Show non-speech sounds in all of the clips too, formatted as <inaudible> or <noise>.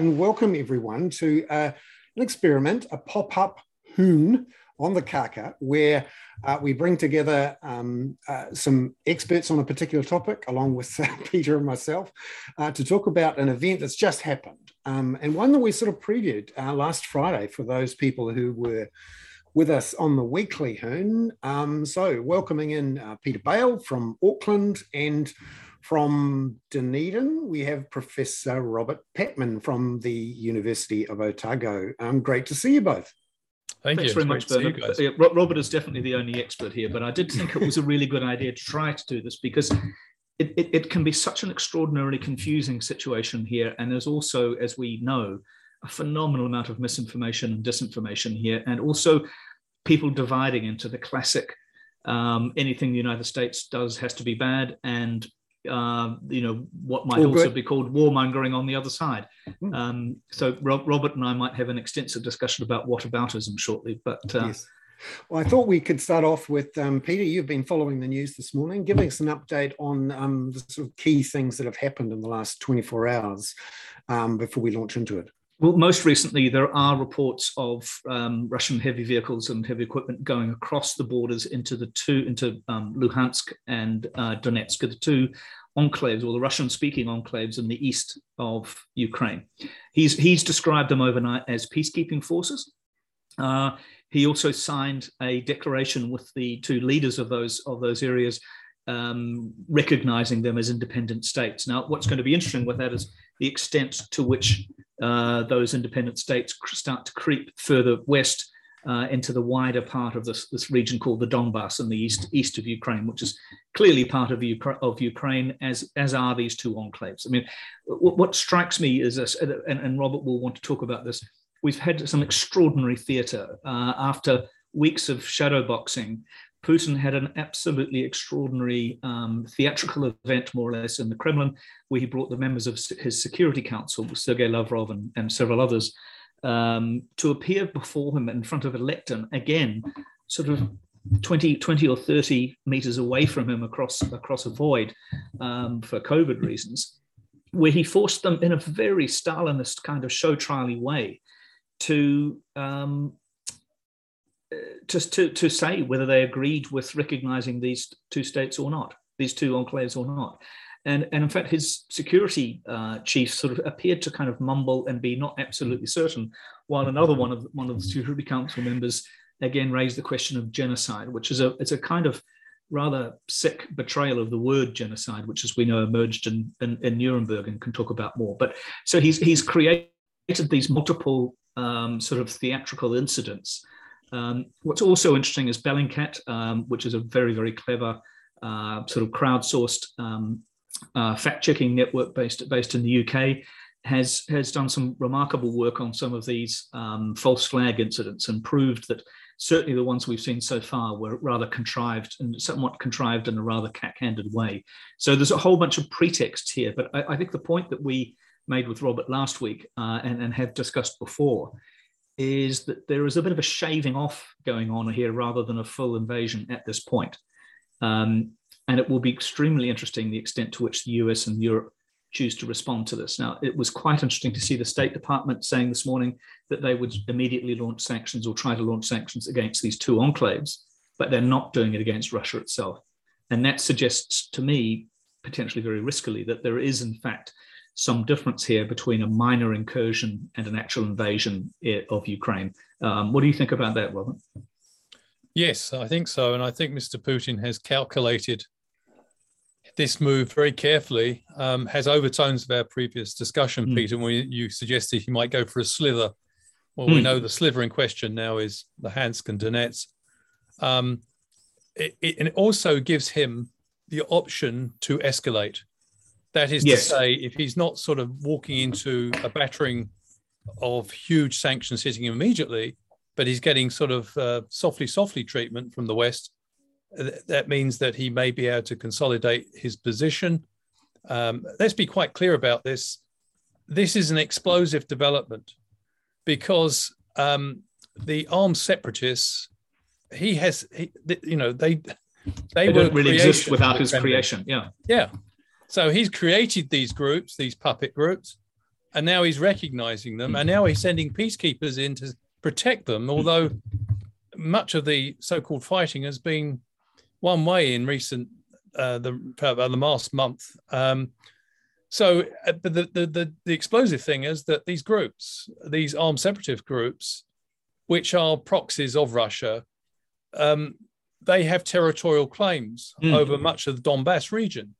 and welcome everyone to uh, an experiment, a pop up hoon on the Kaka, where uh, we bring together um, uh, some experts on a particular topic, along with uh, <laughs> Peter and myself, uh, to talk about an event that's just happened um, and one that we sort of previewed uh, last Friday for those people who were with us on the weekly hoon. Um, so, welcoming in uh, Peter Bale from Auckland and from Dunedin, we have Professor Robert Patman from the University of Otago. Um, great to see you both. Thank Thanks you. very much, Bernard. Robert is definitely the only expert here, but I did think it was a really good idea to try to do this because it, it, it, can be such an extraordinarily confusing situation here. And there's also, as we know, a phenomenal amount of misinformation and disinformation here, and also people dividing into the classic um, anything the United States does has to be bad, and uh, you know what might All also good. be called warmongering on the other side. Mm. Um, so Rob, Robert and I might have an extensive discussion about whataboutism shortly, but. Uh, yes. Well, I thought we could start off with um, Peter. You've been following the news this morning. Giving us an update on um, the sort of key things that have happened in the last 24 hours um, before we launch into it. Well, most recently, there are reports of um, Russian heavy vehicles and heavy equipment going across the borders into the two, into um, Luhansk and uh, Donetsk, the two enclaves or the Russian-speaking enclaves in the east of Ukraine. He's he's described them overnight as peacekeeping forces. Uh, he also signed a declaration with the two leaders of those of those areas um, recognizing them as independent states. Now, what's going to be interesting with that is the extent to which uh, those independent states start to creep further west uh, into the wider part of this, this region called the Donbass in the east east of Ukraine, which is clearly part of, Ukra- of Ukraine, as as are these two enclaves. I mean, w- what strikes me is this, and, and Robert will want to talk about this. We've had some extraordinary theatre uh, after weeks of shadowboxing Putin had an absolutely extraordinary um, theatrical event, more or less, in the Kremlin, where he brought the members of his Security Council, Sergei Lavrov and, and several others, um, to appear before him in front of a lectern, again, sort of 20, 20 or 30 meters away from him across, across a void um, for COVID reasons, where he forced them in a very Stalinist kind of show trially way to um, just to, to say whether they agreed with recognizing these two states or not, these two enclaves or not. And, and in fact, his security uh, chief sort of appeared to kind of mumble and be not absolutely certain, while another one of one of the Security Council members again raised the question of genocide, which is a it's a kind of rather sick betrayal of the word genocide, which, as we know, emerged in, in, in Nuremberg and can talk about more. But so he's he's created these multiple um, sort of theatrical incidents um, what's also interesting is Bellingcat, um, which is a very, very clever uh, sort of crowdsourced um, uh, fact-checking network based, based in the UK, has, has done some remarkable work on some of these um, false flag incidents and proved that certainly the ones we've seen so far were rather contrived and somewhat contrived in a rather cack-handed way. So there's a whole bunch of pretexts here, but I, I think the point that we made with Robert last week uh, and, and have discussed before is that there is a bit of a shaving off going on here rather than a full invasion at this point. Um, and it will be extremely interesting the extent to which the US and Europe choose to respond to this. Now, it was quite interesting to see the State Department saying this morning that they would immediately launch sanctions or try to launch sanctions against these two enclaves, but they're not doing it against Russia itself. And that suggests to me, potentially very riskily, that there is, in fact, some difference here between a minor incursion and an actual invasion of Ukraine. Um, what do you think about that, Robert? Yes, I think so. And I think Mr. Putin has calculated this move very carefully, um, has overtones of our previous discussion, mm. Peter, when you suggested he might go for a slither. Well, mm. we hmm. know the sliver in question now is Luhansk and Donetsk. Um, it, it, and it also gives him the option to escalate. That is yes. to say, if he's not sort of walking into a battering of huge sanctions hitting him immediately, but he's getting sort of uh, softly, softly treatment from the West, uh, that means that he may be able to consolidate his position. Um, let's be quite clear about this. This is an explosive development because um, the armed separatists, he has, he, you know, they they, they don't really exist without his creation. Yeah, yeah. So he's created these groups, these puppet groups. and now he's recognizing them, and now he's sending peacekeepers in to protect them. Although much of the so-called fighting has been one way in recent uh, the uh, the last month. Um, so, uh, but the, the, the the explosive thing is that these groups, these armed separatist groups, which are proxies of Russia, um, they have territorial claims mm. over much of the Donbass region,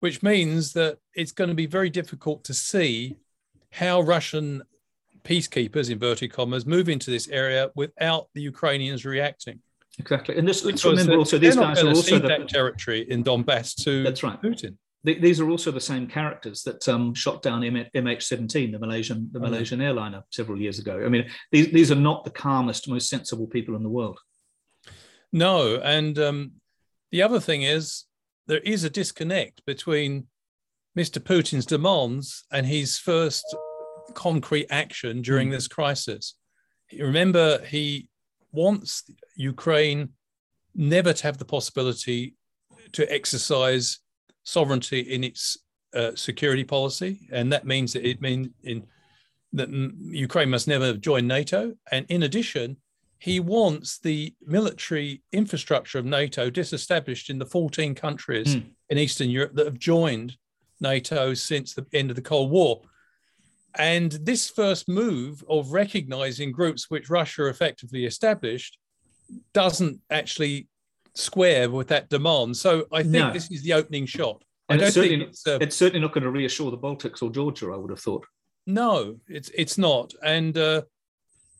which means that it's going to be very difficult to see how Russian peacekeepers, inverted commas, move into this area without the Ukrainians reacting. Exactly, and this, let's remember also these guys are also the, that territory in Donbass to that's right. Putin. these are also the same characters that um, shot down MH17, the Malaysian the mm. Malaysian mm. airliner, several years ago. I mean, these these are not the calmest, most sensible people in the world. No, and um, the other thing is there is a disconnect between Mr. Putin's demands and his first concrete action during mm. this crisis. Remember, he wants Ukraine never to have the possibility to exercise sovereignty in its uh, security policy, and that means that it means in that Ukraine must never join NATO. And in addition, he wants the military infrastructure of NATO disestablished in the 14 countries mm. in Eastern Europe that have joined NATO since the end of the Cold War. And this first move of recognizing groups which Russia effectively established doesn't actually square with that demand. So I think no. this is the opening shot. And it's certainly, it's, uh, it's, certainly not going to reassure the Baltics or Georgia, I would have thought. No, it's it's not. And uh,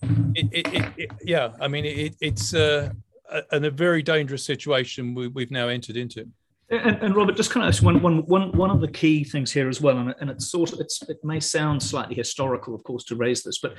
it, it, it, yeah, I mean, it's uh, a, a, very dangerous situation we, have now entered into. And, and, Robert, just kind of one, one, one, one of the key things here as well, and, and it's sort of it's, it may sound slightly historical, of course, to raise this, but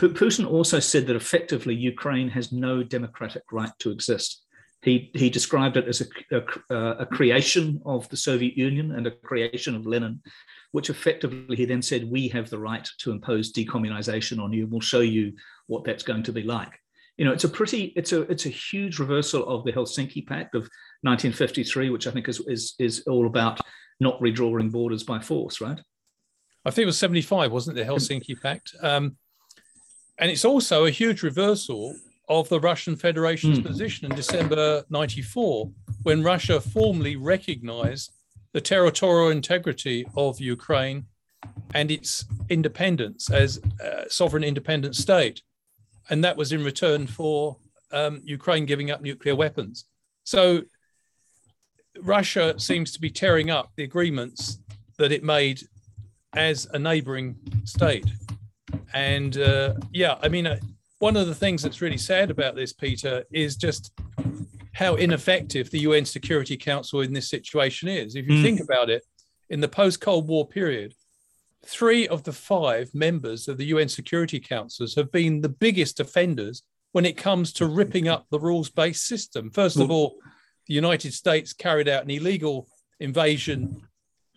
Putin also said that effectively Ukraine has no democratic right to exist. He, he described it as a, a, a creation of the Soviet Union and a creation of Lenin, which effectively he then said, We have the right to impose decommunization on you. We'll show you what that's going to be like. You know, it's a pretty, it's a, it's a huge reversal of the Helsinki Pact of 1953, which I think is, is, is all about not redrawing borders by force, right? I think it was 75, wasn't it, the Helsinki Pact? Um, and it's also a huge reversal of the Russian Federation's mm. position in December 94, when Russia formally recognized the territorial integrity of Ukraine and its independence as a sovereign independent state. And that was in return for um, Ukraine giving up nuclear weapons. So Russia seems to be tearing up the agreements that it made as a neighboring state. And uh, yeah, I mean, uh, one of the things that's really sad about this, Peter, is just how ineffective the UN Security Council in this situation is. If you mm. think about it, in the post Cold War period, three of the five members of the UN Security Councils have been the biggest offenders when it comes to ripping up the rules based system. First of all, the United States carried out an illegal invasion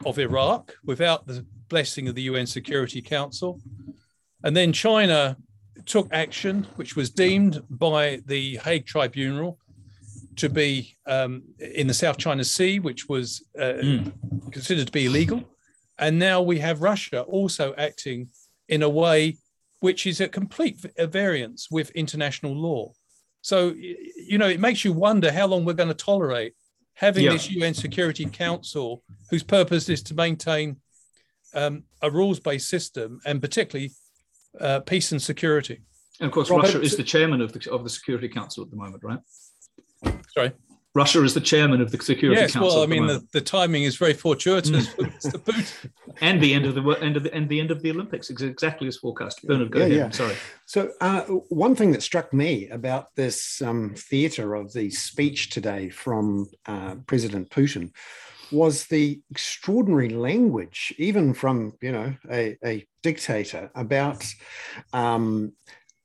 of Iraq without the blessing of the UN Security Council. And then China took action, which was deemed by the Hague Tribunal to be um, in the South China Sea, which was uh, mm. considered to be illegal. And now we have Russia also acting in a way which is a complete variance with international law. So, you know, it makes you wonder how long we're going to tolerate having yeah. this UN Security Council, whose purpose is to maintain um, a rules based system and particularly uh, peace and security. And of course, Robert, Russia is the chairman of the, of the Security Council at the moment, right? Sorry. Russia is the chairman of the Security yes, Council. well, I mean, the, the, timing is very fortuitous for Mr. Putin. <laughs> and the end of the end of the and the end of the Olympics exactly as forecast. Bernard, go yeah, ahead. Yeah. Sorry. So, uh, one thing that struck me about this um, theatre of the speech today from uh, President Putin was the extraordinary language, even from you know a, a dictator, about um,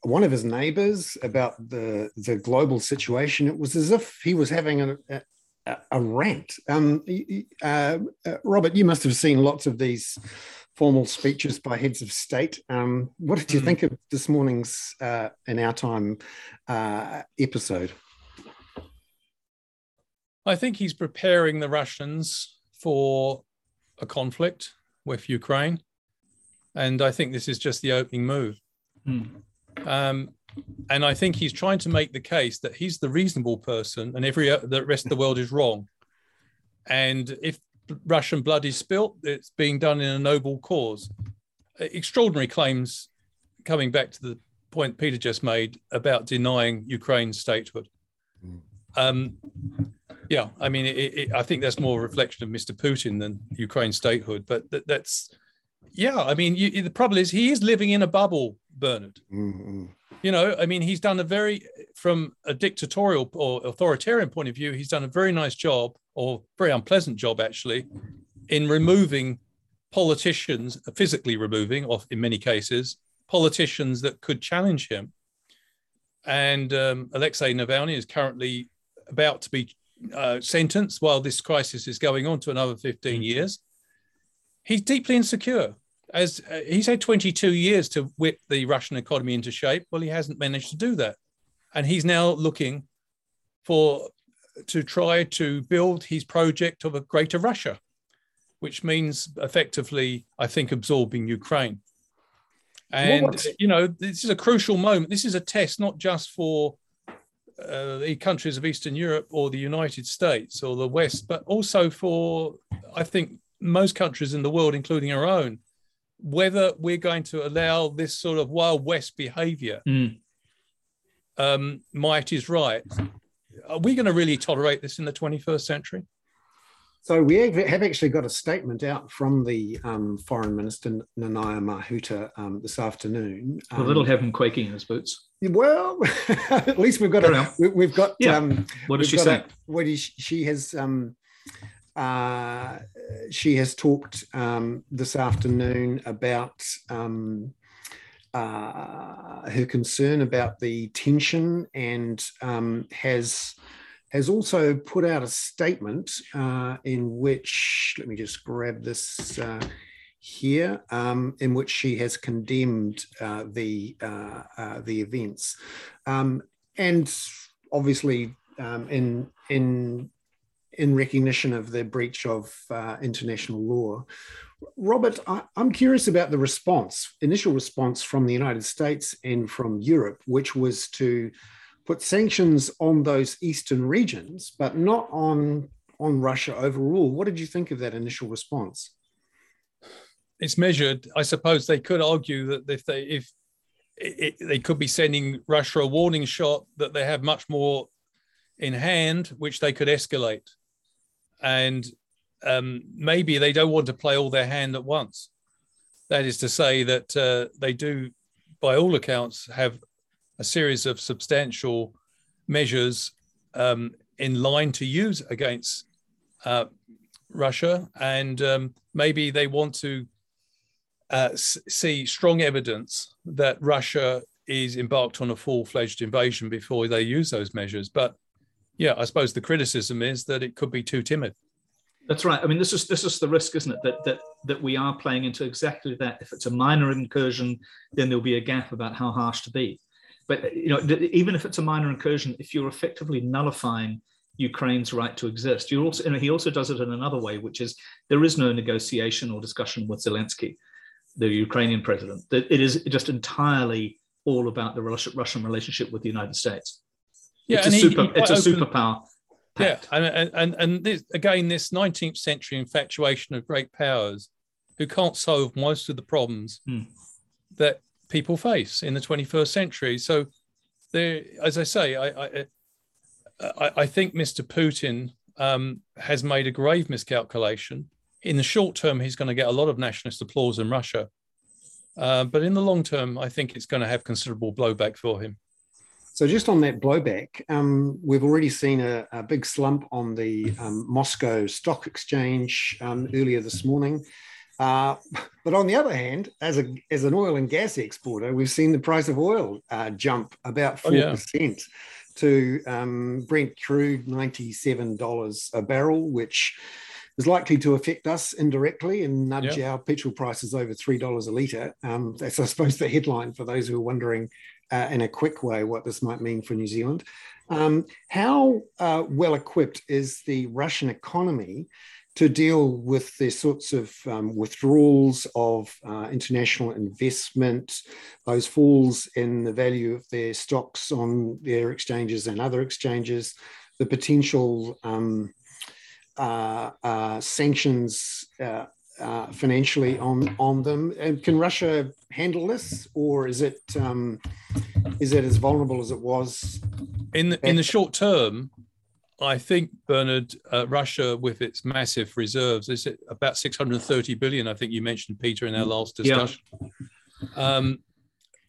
one of his neighbors about the the global situation. It was as if he was having a, a, a rant. Um, uh, uh, Robert, you must have seen lots of these formal speeches by heads of state. Um, what did you mm. think of this morning's uh, in our time uh, episode? I think he's preparing the Russians for a conflict with Ukraine. And I think this is just the opening move. Hmm. Um, and I think he's trying to make the case that he's the reasonable person and every the rest of the world is wrong. And if Russian blood is spilt, it's being done in a noble cause. Extraordinary claims coming back to the point Peter just made about denying Ukraine's statehood. Um, yeah, I mean, it, it, I think that's more a reflection of Mr. Putin than Ukraine statehood. But that, that's, yeah, I mean, you, the problem is he is living in a bubble, Bernard. Mm-hmm. You know, I mean, he's done a very, from a dictatorial or authoritarian point of view, he's done a very nice job, or very unpleasant job actually, in removing politicians, physically removing, or in many cases, politicians that could challenge him. And um, Alexei Navalny is currently about to be uh, sentenced while this crisis is going on to another 15 years. He's deeply insecure. As uh, he's had 22 years to whip the Russian economy into shape, well, he hasn't managed to do that, and he's now looking for to try to build his project of a greater Russia, which means effectively, I think, absorbing Ukraine. And well, you know, this is a crucial moment. This is a test not just for uh, the countries of Eastern Europe or the United States or the West, but also for, I think, most countries in the world, including our own, whether we're going to allow this sort of Wild West behavior. Mm. Um, might is right. Are we going to really tolerate this in the 21st century? So we have actually got a statement out from the um, Foreign Minister Nanaia Mahuta um, this afternoon. Um, well, that'll have him quaking in his boots. Well, <laughs> at least we've got a, we, have got. Yeah. Um, what does she say? A, what is she has um, uh, she has talked um, this afternoon about um, uh, her concern about the tension and um, has has also put out a statement uh, in which let me just grab this uh, here um, in which she has condemned uh, the uh, uh, the events. Um, and obviously um, in in in recognition of the breach of uh, international law. Robert, I, am curious about the response, initial response from the United States and from Europe, which was to put sanctions on those eastern regions, but not on on Russia overall. What did you think of that initial response? It's measured. I suppose they could argue that if they if it, they could be sending Russia a warning shot that they have much more in hand, which they could escalate and um, maybe they don't want to play all their hand at once. That is to say that uh, they do, by all accounts, have a series of substantial measures um, in line to use against uh, Russia, and um, maybe they want to uh, see strong evidence that Russia is embarked on a full-fledged invasion before they use those measures. But yeah, I suppose the criticism is that it could be too timid. That's right. I mean, this is this is the risk, isn't it? That that that we are playing into exactly that. If it's a minor incursion, then there'll be a gap about how harsh to be. But you know, even if it's a minor incursion, if you're effectively nullifying Ukraine's right to exist, you also he also does it in another way, which is there is no negotiation or discussion with Zelensky, the Ukrainian president. That it is just entirely all about the Russian relationship with the United States. Yeah, it's a, super, he, it's a superpower. Yeah, and and and this, again, this 19th century infatuation of great powers who can't solve most of the problems hmm. that people face in the 21st century. So, there, as I say, I I, I, I think Mr. Putin um, has made a grave miscalculation. In the short term, he's going to get a lot of nationalist applause in Russia, uh, but in the long term, I think it's going to have considerable blowback for him. So just on that blowback, um, we've already seen a, a, big slump on the um, Moscow Stock Exchange um, earlier this morning. Uh, but on the other hand, as a as an oil and gas exporter, we've seen the price of oil uh, jump about four oh, percent yeah. to um, Brent crude ninety seven dollars a barrel, which is likely to affect us indirectly and nudge yep. our petrol prices over three dollars a litre. Um, that's, I suppose, the headline for those who are wondering uh, in a quick way what this might mean for New Zealand. Um, how uh, well equipped is the Russian economy to deal with the sorts of um, withdrawals of uh, international investment, those falls in the value of their stocks on their exchanges and other exchanges, the potential um, uh, uh, sanctions uh, financially on on them. And can Russia handle this, or is it um, is it as vulnerable as it was in the, in the short term? I think Bernard, uh, Russia with its massive reserves is it about 630 billion. I think you mentioned Peter in our mm. last discussion. Yeah. Um,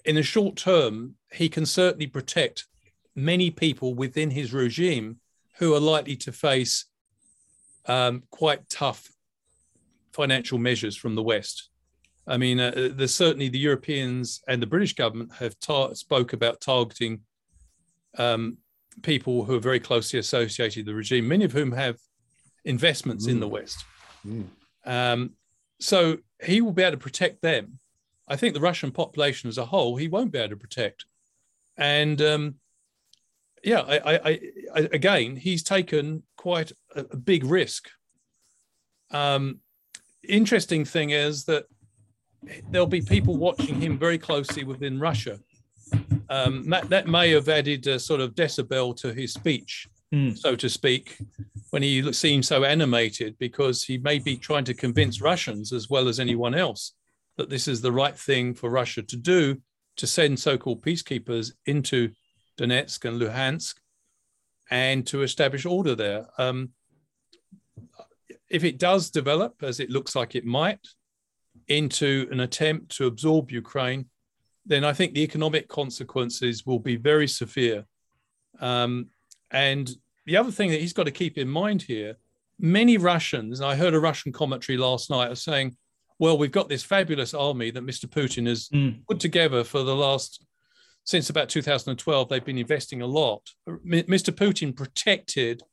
in the short term, he can certainly protect many people within his regime who are likely to face um, quite tough financial measures from the West. I mean, uh, there's certainly the Europeans and the British government have spoke about targeting um, people who are very closely associated with the regime, many of whom have investments mm. in the mm. West. Mm. Um, so he will be able to protect them. I think the Russian population as a whole, he won't be able to protect. And um, yeah, I, I, I, again, he's taken quite a, a big risk. Um, interesting thing is that there'll be people watching him very closely within Russia um, that, that, may have added a sort of decibel to his speech, mm. so to speak, when he seemed so animated, because he may be trying to convince Russians as well as anyone else that this is the right thing for Russia to do to send so called peacekeepers into Donetsk and Luhansk and to establish order there. Um, if it does develop, as it looks like it might, into an attempt to absorb Ukraine, then I think the economic consequences will be very severe. Um, and the other thing that he's got to keep in mind here many Russians, I heard a Russian commentary last night, are saying, well, we've got this fabulous army that Mr. Putin has mm. put together for the last, since about 2012, they've been investing a lot. Mr. Putin protected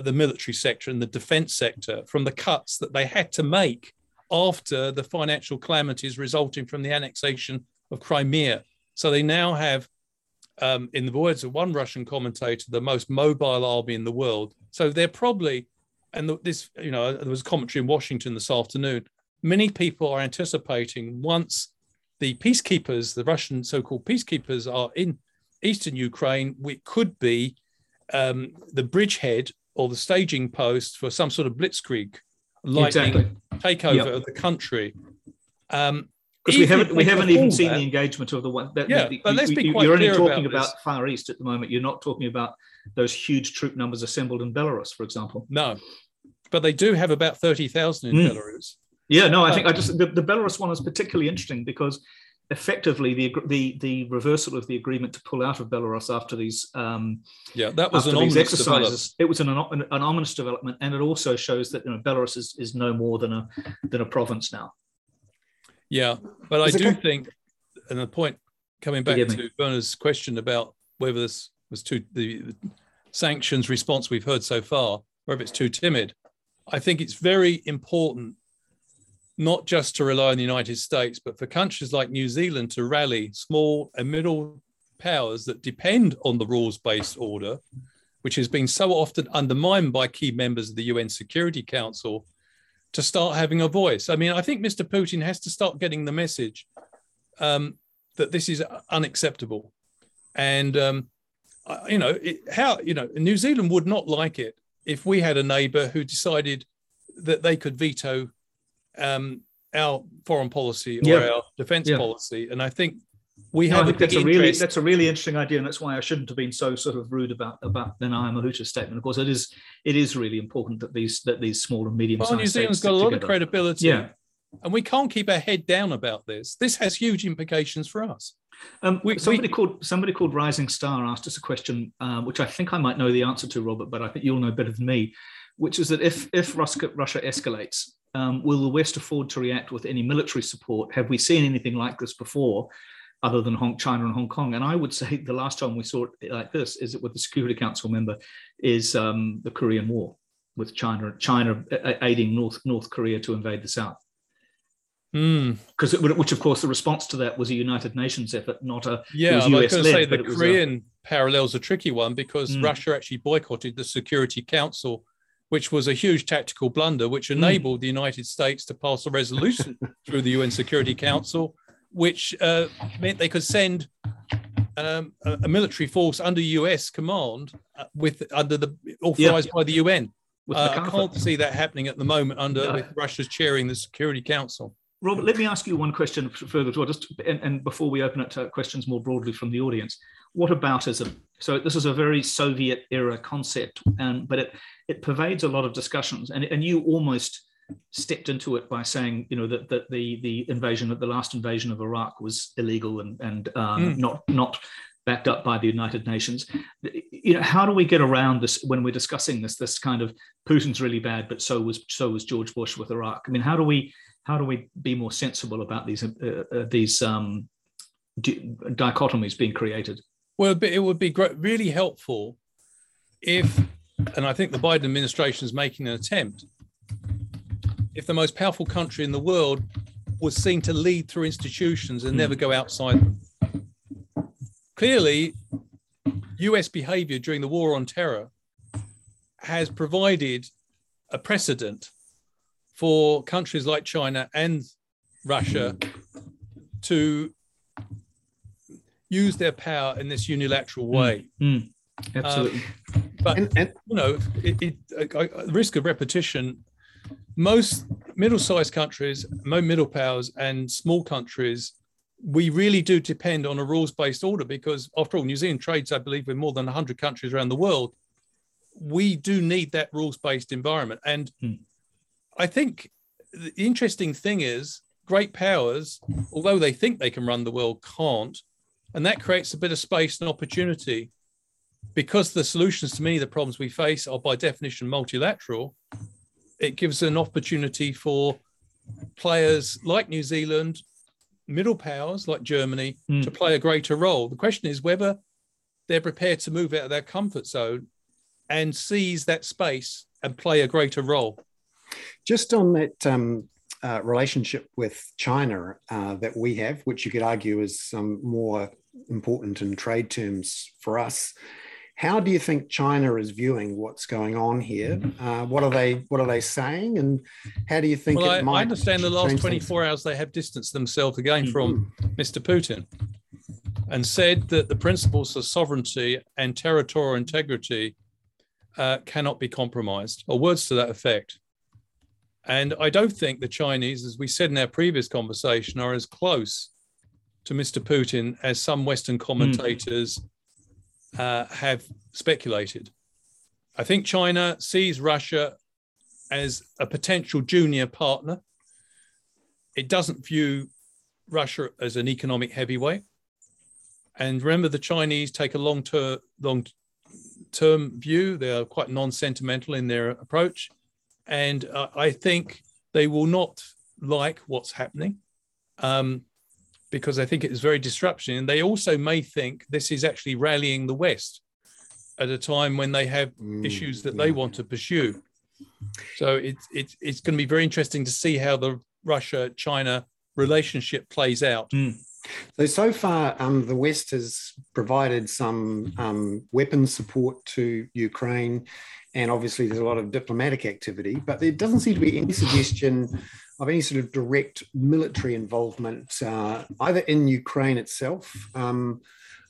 the military sector and the defense sector from the cuts that they had to make after the financial calamities resulting from the annexation of Crimea. So they now have, um, in the words of one Russian commentator, the most mobile army in the world. So they're probably, and this, you know, there was commentary in Washington this afternoon. Many people are anticipating once the peacekeepers, the Russian so-called peacekeepers, are in eastern Ukraine, we could be um, the bridgehead or the staging post for some sort of blitzkrieg lightning exactly. takeover yep. of the country. Um, because we haven't we haven't even seen that. the engagement of the one that yeah the, but let's be quite you're only talking about, about far east at the moment you're not talking about those huge troop numbers assembled in belarus for example no but they do have about 30,000 in mm. belarus yeah no i think i just the, the belarus one is particularly interesting because effectively the, the the reversal of the agreement to pull out of Belarus after these um, yeah that was an ominous exercises. It was an, an, an, ominous development, and it also shows that you know, Belarus is, is no more than a than a province now. Yeah, but I do think, and the point coming back to Bernard's question about whether this was too the sanctions response we've heard so far, whether it's too timid, I think it's very important not just to rely on the United States, but for countries like New Zealand to rally small and middle powers that depend on the rules based order, which has been so often undermined by key members of the UN Security Council to start having a voice. I mean, I think Mr. Putin has to start getting the message um, that this is unacceptable. And, um, you know, it, how, you know, New Zealand would not like it if we had a neighbor who decided that they could veto um, our foreign policy or yeah. our defense yeah. policy. And I think we no, have. I think that's a really that's a really interesting idea, and that's why I shouldn't have been so sort of rude about about the Nanaia Mahuta statement. Of course, it is it is really important that these that these small and medium. Well, New Zealand's got a lot together. of credibility. Yeah. And we can't keep our head down about this. This has huge implications for us. Um, we, somebody we, called somebody called Rising Star asked us a question, uh, which I think I might know the answer to, Robert, but I think you'll know better than me. Which is that if if Russia, Russia escalates, um, will the West afford to react with any military support? Have we seen anything like this before? other than Hong, China and Hong Kong. And I would <laughs> say the last time we saw it like this is it with the Security Council member is um, the Korean War with China, China aiding North North Korea to invade the South. Because mm. which of course the response to that was a United Nations effort, not a yeah. I was going to say the Korean a, parallel's a tricky one because mm. Russia actually boycotted the Security Council which was a huge tactical blunder, which hmm. enabled mm. the United States to pass a resolution <laughs> through the UN Security Council, which uh, meant they could send um, a, a, military force under US command uh, with under the authorized by the UN. Uh, I can't see that happening at the moment under no. with Russia's chairing the Security Council. Robert, let me ask you one question further as well, just and, and, before we open it to questions more broadly from the audience. What aboutism? So this is a very Soviet era concept, and but it it pervades a lot of discussions, and, and you almost stepped into it by saying, you know, that, that the the invasion, the last invasion of Iraq was illegal and and um, mm. not not backed up by the United Nations. You know, how do we get around this when we're discussing this? This kind of Putin's really bad, but so was so was George Bush with Iraq. I mean, how do we how do we be more sensible about these uh, uh, these um, dichotomies being created? Well, it would be great, really helpful if, and I think the Biden administration is making an attempt, if the most powerful country in the world was seen to lead through institutions and never go outside them. Clearly, US behavior during the war on terror has provided a precedent for countries like China and Russia to use their power in this unilateral way. Mm, mm, absolutely. Um, but and, and, you know, it, it, I, risk of repetition. Most middle-sized countries, most middle powers, and small countries, we really do depend on a rules-based order because, after all, New Zealand trades, I believe, with more than 100 countries around the world. We do need that rules-based environment, and mm. I think the interesting thing is great powers, although they think they can run the world, can't. And that creates a bit of space and opportunity because the solutions to many of the problems we face are by definition multilateral. It gives an opportunity for players like New Zealand, middle powers like Germany, mm. to play a greater role. The question is whether they're prepared to move out of their comfort zone and seize that space and play a greater role. Just on that um, uh, relationship with China uh, that we have, which you could argue is um, more important in trade terms for us. How do you think China is viewing what's going on here? Uh, what are they What are they saying, and how do you think well, it I, might? I understand the last twenty four hours they have distanced themselves again mm-hmm. from Mr. Putin, and said that the principles of sovereignty and territorial integrity uh, cannot be compromised, or words to that effect. And I don't think the Chinese, as we said in our previous conversation, are as close to Mr. Putin as some Western commentators mm. uh, have speculated. I think China sees Russia as a potential junior partner. It doesn't view Russia as an economic heavyweight. And remember, the Chinese take a long term, long term view. They are quite non sentimental in their approach. And uh, I think they will not like what's happening. Um, because I think it is very disruption. And they also may think this is actually rallying the West at a time when they have mm, issues that yeah. they want to pursue. So it's it's it's going to be very interesting to see how the Russia China relationship plays out. Mm. So so far, um, the West has provided some um, weapons support to Ukraine, and obviously there's a lot of diplomatic activity. But there doesn't seem to be any suggestion of any sort of direct military involvement, uh, either in Ukraine itself um,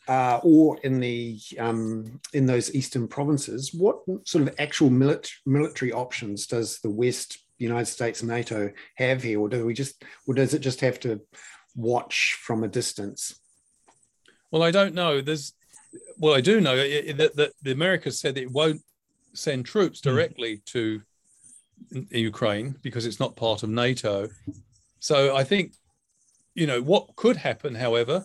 uh, or in the um, in those eastern provinces. What sort of actual milit- military options does the West, United States, NATO have here, or do we just, or does it just have to watch from a distance? Well, I don't know. There's, well, I do know that, that the Americas said it won't send troops hmm. directly mm. to Ukraine because it's not part of NATO. So I think, you know, what could happen, however,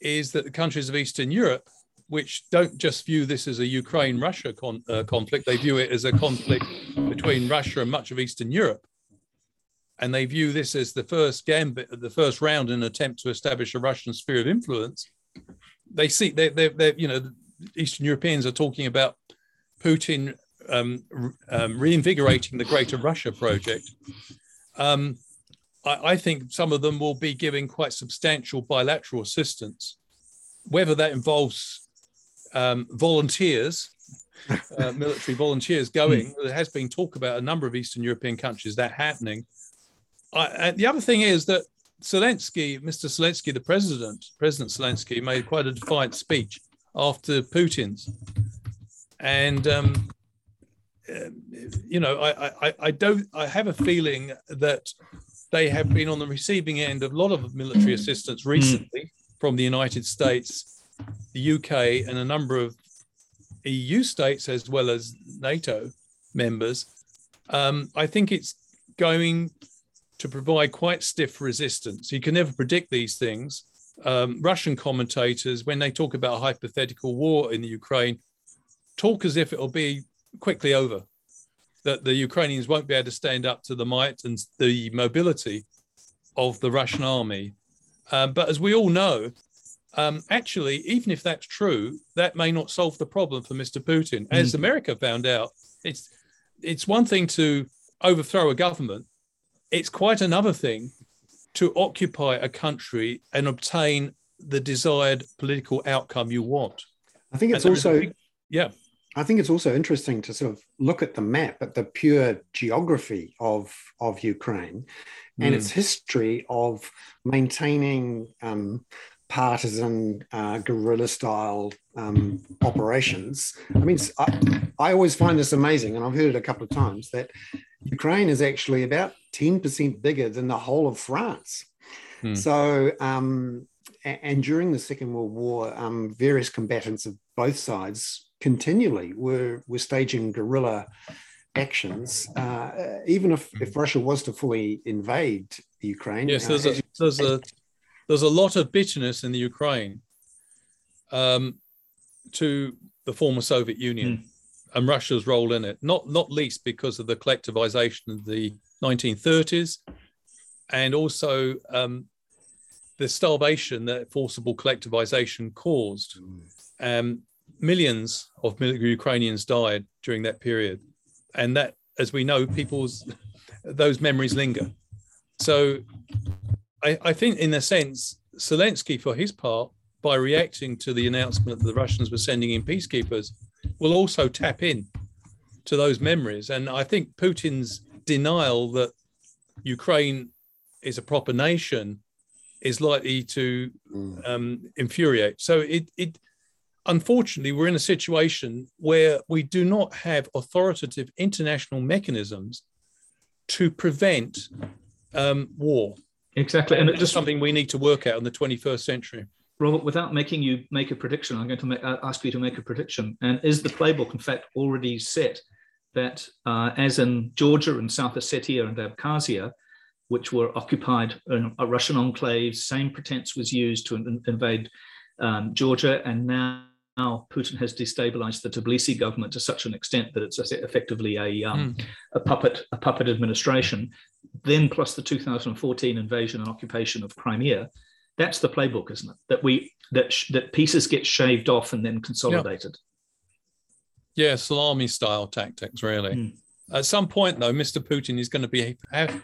is that the countries of Eastern Europe, which don't just view this as a Ukraine Russia con- uh, conflict, they view it as a conflict between Russia and much of Eastern Europe. And they view this as the first gambit, the first round in an attempt to establish a Russian sphere of influence. They see, they, they, they, you know, Eastern Europeans are talking about Putin um, um, reinvigorating the Greater Russia project, um, I, I, think some of them will be giving quite substantial bilateral assistance. Whether that involves um, volunteers uh, military volunteers going. there has been talk about a number of Eastern European countries that happening. I, the other thing is that Zelensky, Mr. Zelensky, the president, President Zelensky, made quite a defiant speech after Putin's, and um, you know, I, I, I don't, I have a feeling that they have been on the receiving end of a lot of military assistance recently mm. from the United States, the UK, and a number of EU states as well as NATO members. Um, I think it's going to provide quite stiff resistance. You can never predict these things. Um, Russian commentators, when they talk about a hypothetical war in the Ukraine, talk as if it'll be quickly over, that the Ukrainians won't be able to stand up to the might and the mobility of the Russian army. Um, but as we all know, um, actually, even if that's true, that may not solve the problem for Mr. Putin. As mm. America found out, it's it's one thing to overthrow a government, it's quite another thing to occupy a country and obtain the desired political outcome you want. I think it's also big, yeah. I think it's also interesting to sort of look at the map, at the pure geography of of Ukraine, and mm. its history of maintaining um, partisan uh, guerrilla style um, operations. I mean, I, I always find this amazing, and I've heard it a couple of times that Ukraine is actually about 10% bigger than the whole of France. Hmm. So, um, and during the Second World War, um, various combatants of both sides continually were, were staging guerrilla actions, uh, even if, if Russia was to fully invade Ukraine. Yes, there's, uh, a, there's, a, there's a lot of bitterness in the Ukraine um, to the former Soviet Union. Hmm and Russia's role in it, not not least because of the collectivization of the 1930s, and also um, the starvation that forcible collectivization caused. Um, millions of Ukrainians died during that period, and that, as we know, people's those memories linger. So, I, I think, in a sense, Zelensky, for his part, by reacting to the announcement that the Russians were sending in peacekeepers will also tap in to those memories. And I think Putin's denial that Ukraine is a proper nation is likely to mm. um, infuriate. So it, it, unfortunately, we're in a situation where we do not have authoritative international mechanisms to prevent um, war. Exactly, and, and it's just something we need to work out in the 21st century. Robert, without making you make a prediction, I'm going to make, uh, ask you to make a prediction. And is the playbook, in fact, already set that, uh, as in Georgia and South Ossetia and Abkhazia, which were occupied in Russian enclaves, same pretense was used to in- invade um, Georgia, and now, now, Putin has destabilized the Tbilisi government to such an extent that it's effectively a, um, mm. a puppet a puppet administration. Then, plus the 2014 invasion and occupation of Crimea that's the playbook, isn't it? That we that sh- that pieces get shaved off and then consolidated. Yeah, yeah salami style tactics, really. Mm. At some point, though, Mr. Putin is going to be,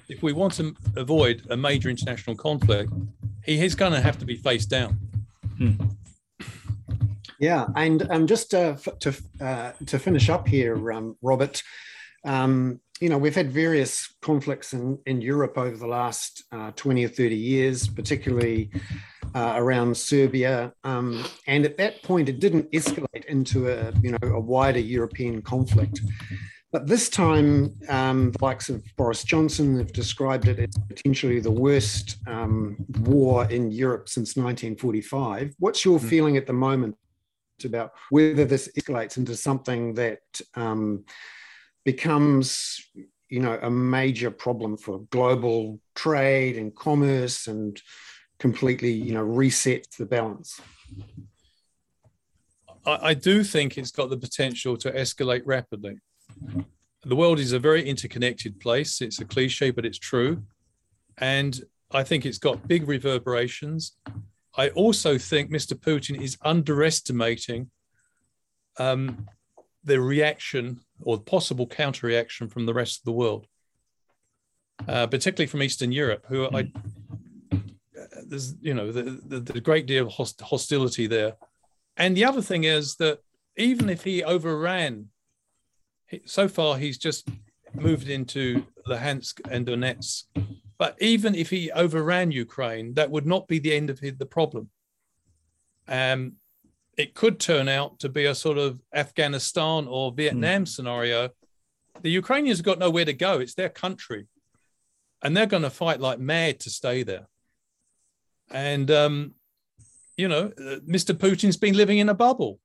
if we want to avoid a major international conflict, he is going to have to be faced down. Mm. Yeah, and um, just uh, to uh, to finish up here, um, Robert, um, you know, we've had various conflicts in, in Europe over the last uh, 20 or 30 years, particularly uh, around Serbia. Um, and at that point, it didn't escalate into a, you know, a wider European conflict. But this time, um, the likes of Boris Johnson have described it as potentially the worst um, war in Europe since 1945. What's your mm. feeling at the moment about whether this escalates into something that um, becomes you know a major problem for global trade and commerce and completely you know resets the balance. I, I do think it's got the potential to escalate rapidly. The world is a very interconnected place. It's a cliche but it's true. And i think it's got big reverberations. I also think mr putin is underestimating um, the reaction or possible counter reaction from the rest of the world, uh, particularly from Eastern Europe, who I there's you know the, the, the great deal of host, hostility there, and the other thing is that even if he overran, so far he's just moved into Luhansk and Donetsk. But even if he overran Ukraine, that would not be the end of the problem. Um, it could turn out to be a sort of Afghanistan or Vietnam mm. scenario. The Ukrainians have got nowhere to go. It's their country. And they're going to fight like mad to stay there. And, um, you know, uh, Mr. Putin's been living in a bubble.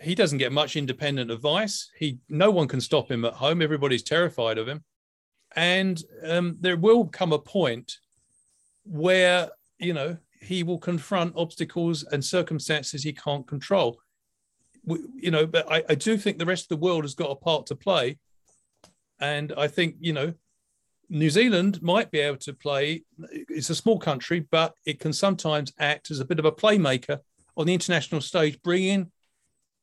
He doesn't get much independent advice. He, no one can stop him at home. Everybody's terrified of him. And um, there will come a point where, you know, he will confront obstacles and circumstances he can't control. We, you know, but I, I do think the rest of the world has got a part to play. And I think, you know, New Zealand might be able to play. It's a small country, but it can sometimes act as a bit of a playmaker on the international stage, bringing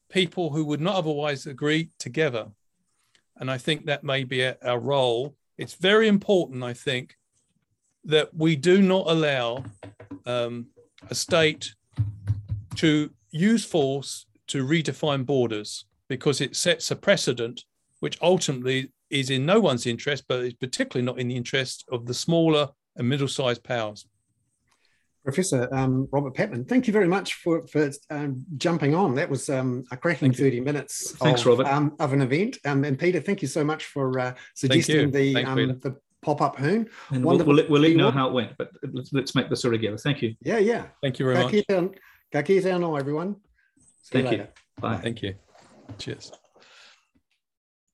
people who would not otherwise agree together. And I think that may be our role. It's very important, I think, that we do not allow um, a state to use force to redefine borders because it sets a precedent which ultimately is in no one's interest, but is particularly not in the interest of the smaller and middle-sized powers. Professor um, Robert Patman, thank you very much for, for um, jumping on. That was um, a cracking 30 minutes Thanks, of, Robert. Um, of an event. Um, and Peter, thank you so much for uh, suggesting the, Thanks, um, the pop-up hoon. And we'll, we'll, we'll, let you know how it went, but let's, let's make this all together. Thank you. Yeah, yeah. Thank you very much. Ka kite everyone. See Thank you. you. Bye. Thank you. Cheers.